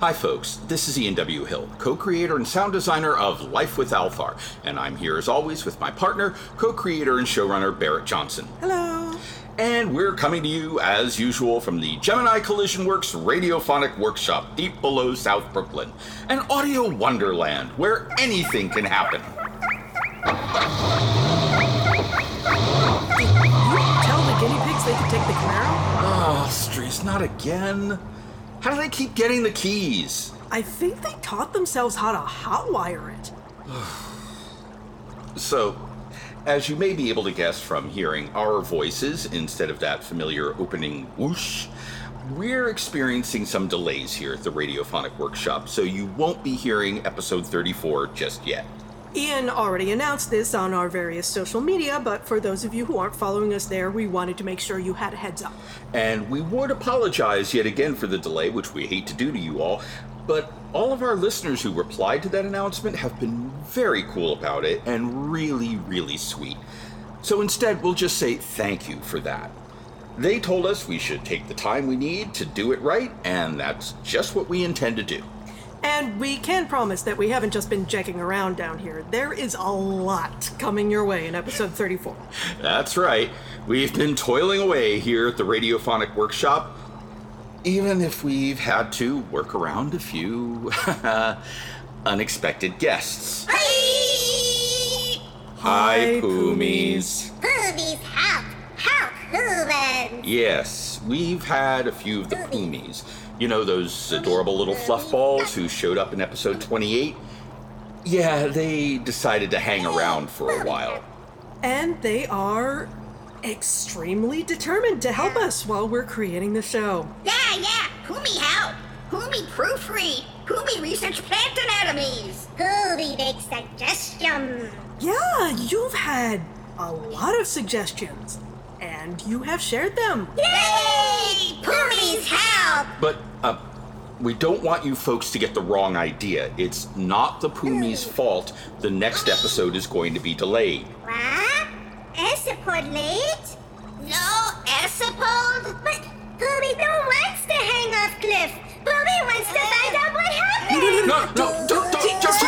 Hi, folks. This is Ian W. Hill, co creator and sound designer of Life with Althar, and I'm here as always with my partner, co creator and showrunner Berit Johnson. Hello. And we're coming to you, as usual, from the Gemini Collision Works Radiophonic Workshop deep below South Brooklyn, an audio wonderland where anything can happen. Did you tell the guinea pigs they could take the Camaro? Oh, ah, Streets, not again. How do they keep getting the keys? I think they taught themselves how to hotwire it. So, as you may be able to guess from hearing our voices instead of that familiar opening whoosh, we're experiencing some delays here at the Radiophonic Workshop, so you won't be hearing episode 34 just yet. Ian already announced this on our various social media, but for those of you who aren't following us there, we wanted to make sure you had a heads up. And we would apologize yet again for the delay, which we hate to do to you all, but all of our listeners who replied to that announcement have been very cool about it and really, really sweet. So instead, we'll just say thank you for that. They told us we should take the time we need to do it right, and that's just what we intend to do. And we can promise that we haven't just been jacking around down here. There is a lot coming your way in episode 34. That's right. We've been toiling away here at the Radiophonic Workshop, even if we've had to work around a few unexpected guests. Hi! Hi, Poomies. Boobies help! Help humans! Yes, we've had a few of the Poomies. You know, those adorable little fluff balls who showed up in episode 28? Yeah, they decided to hang around for a while. And they are extremely determined to help us while we're creating the show. Yeah, yeah! Who me help! Who me proofread! Who me research plant anatomies! Who me make suggestions! Yeah, you've had a lot of suggestions, and you have shared them. Yay! Poomies help! But, uh, we don't want you folks to get the wrong idea. It's not the Poomies' fault the next episode is going to be delayed. What? Esopod late? No Esopod? But Poomy don't wants to hang off cliff. Poomy wants to find out what happened. No, no, don't, don't, just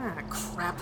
Ah, crap.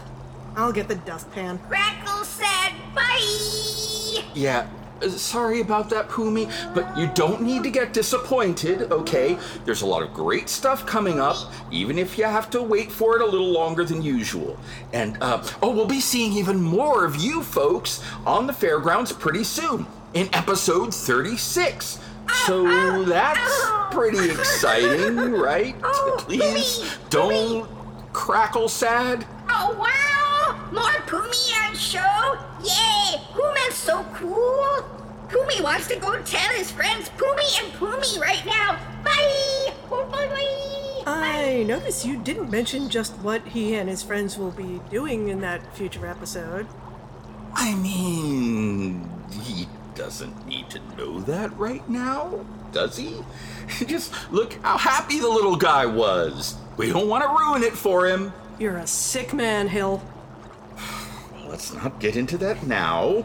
I'll get the dustpan. Crackle said bye. Yeah, sorry about that, Poomy, but you don't need to get disappointed, okay? There's a lot of great stuff coming up, even if you have to wait for it a little longer than usual. And, uh, oh, we'll be seeing even more of you folks on the fairgrounds pretty soon, in episode 36. So that's pretty exciting, right? Please don't crackle sad. Oh wow! More Poomy on show? Yay! Pooman's so cool! Poomy wants to go tell his friends Poomy and Poomy right now. Bye! Oh, bye bye! I notice you didn't mention just what he and his friends will be doing in that future episode. I mean, he doesn't need to know that right now, does he? Just look how happy the little guy was. We don't want to ruin it for him. You're a sick man, Hill. Let's not get into that now.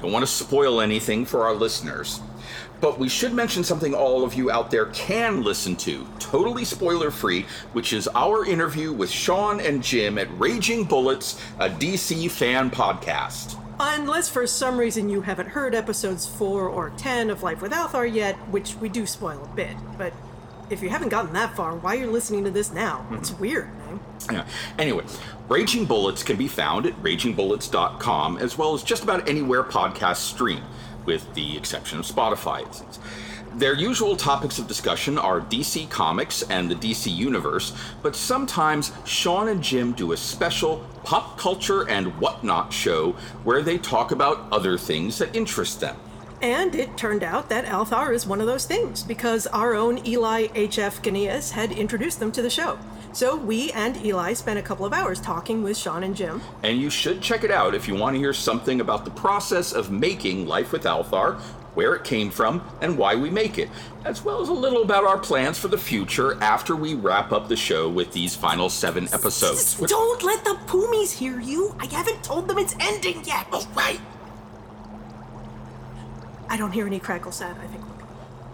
Don't want to spoil anything for our listeners. But we should mention something all of you out there can listen to, totally spoiler free, which is our interview with Sean and Jim at Raging Bullets, a DC fan podcast. Unless for some reason you haven't heard episodes 4 or 10 of Life with Althar yet, which we do spoil a bit. But if you haven't gotten that far, why are you listening to this now? Hmm. It's weird, man. Yeah. Anyway, Raging Bullets can be found at ragingbullets.com as well as just about anywhere podcasts stream, with the exception of Spotify. Their usual topics of discussion are DC Comics and the DC Universe, but sometimes Sean and Jim do a special pop culture and whatnot show where they talk about other things that interest them. And it turned out that Althar is one of those things, because our own Eli H.F. Ganias had introduced them to the show. So we and Eli spent a couple of hours talking with Sean and Jim. And you should check it out if you want to hear something about the process of making Life with Althar, where it came from, and why we make it, as well as a little about our plans for the future after we wrap up the show with these final seven episodes. Don't let the Poomies hear you. I haven't told them it's ending yet. Oh, right. I don't hear any crackle sad, I think.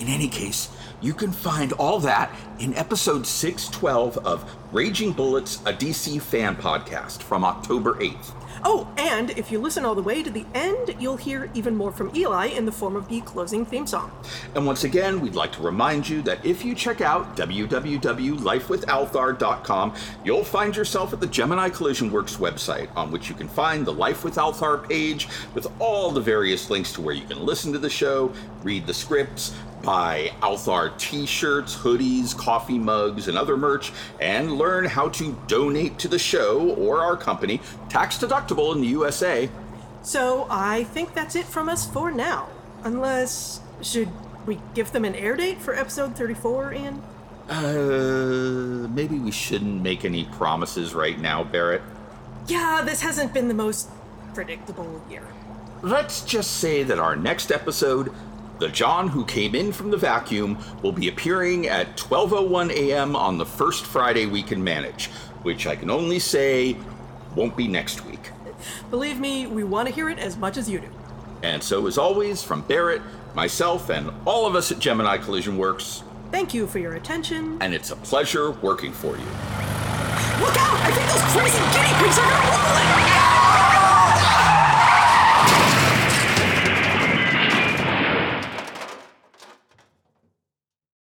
In any case, you can find all that in episode 612 of Raging Bullets, a DC fan podcast from October 8th. Oh, and if you listen all the way to the end, you'll hear even more from Eli in the form of the closing theme song. And once again, we'd like to remind you that if you check out www.lifewithalthar.com, you'll find yourself at the Gemini Collision Works website, on which you can find the Life with Althar page with all the various links to where you can listen to the show, read the scripts, buy Althar t shirts, hoodies, coffee mugs, and other merch, and learn how to donate to the show or our company, tax deductible in the USA. So I think that's it from us for now. Unless, should we give them an air date for episode 34, Ian? Uh, maybe we shouldn't make any promises right now, Berit. Yeah, this hasn't been the most predictable year. Let's just say that our next episode, The John Who Came In From the Vacuum, will be appearing at 12:01 a.m. on the first Friday we can manage, which I can only say won't be next week. Believe me, we want to hear it as much as you do. And so as always, from Berit, myself, and all of us at Gemini Collision Works, Thank you for your attention. and it's a pleasure working for you. Look out! I think those crazy guinea pigs are gonna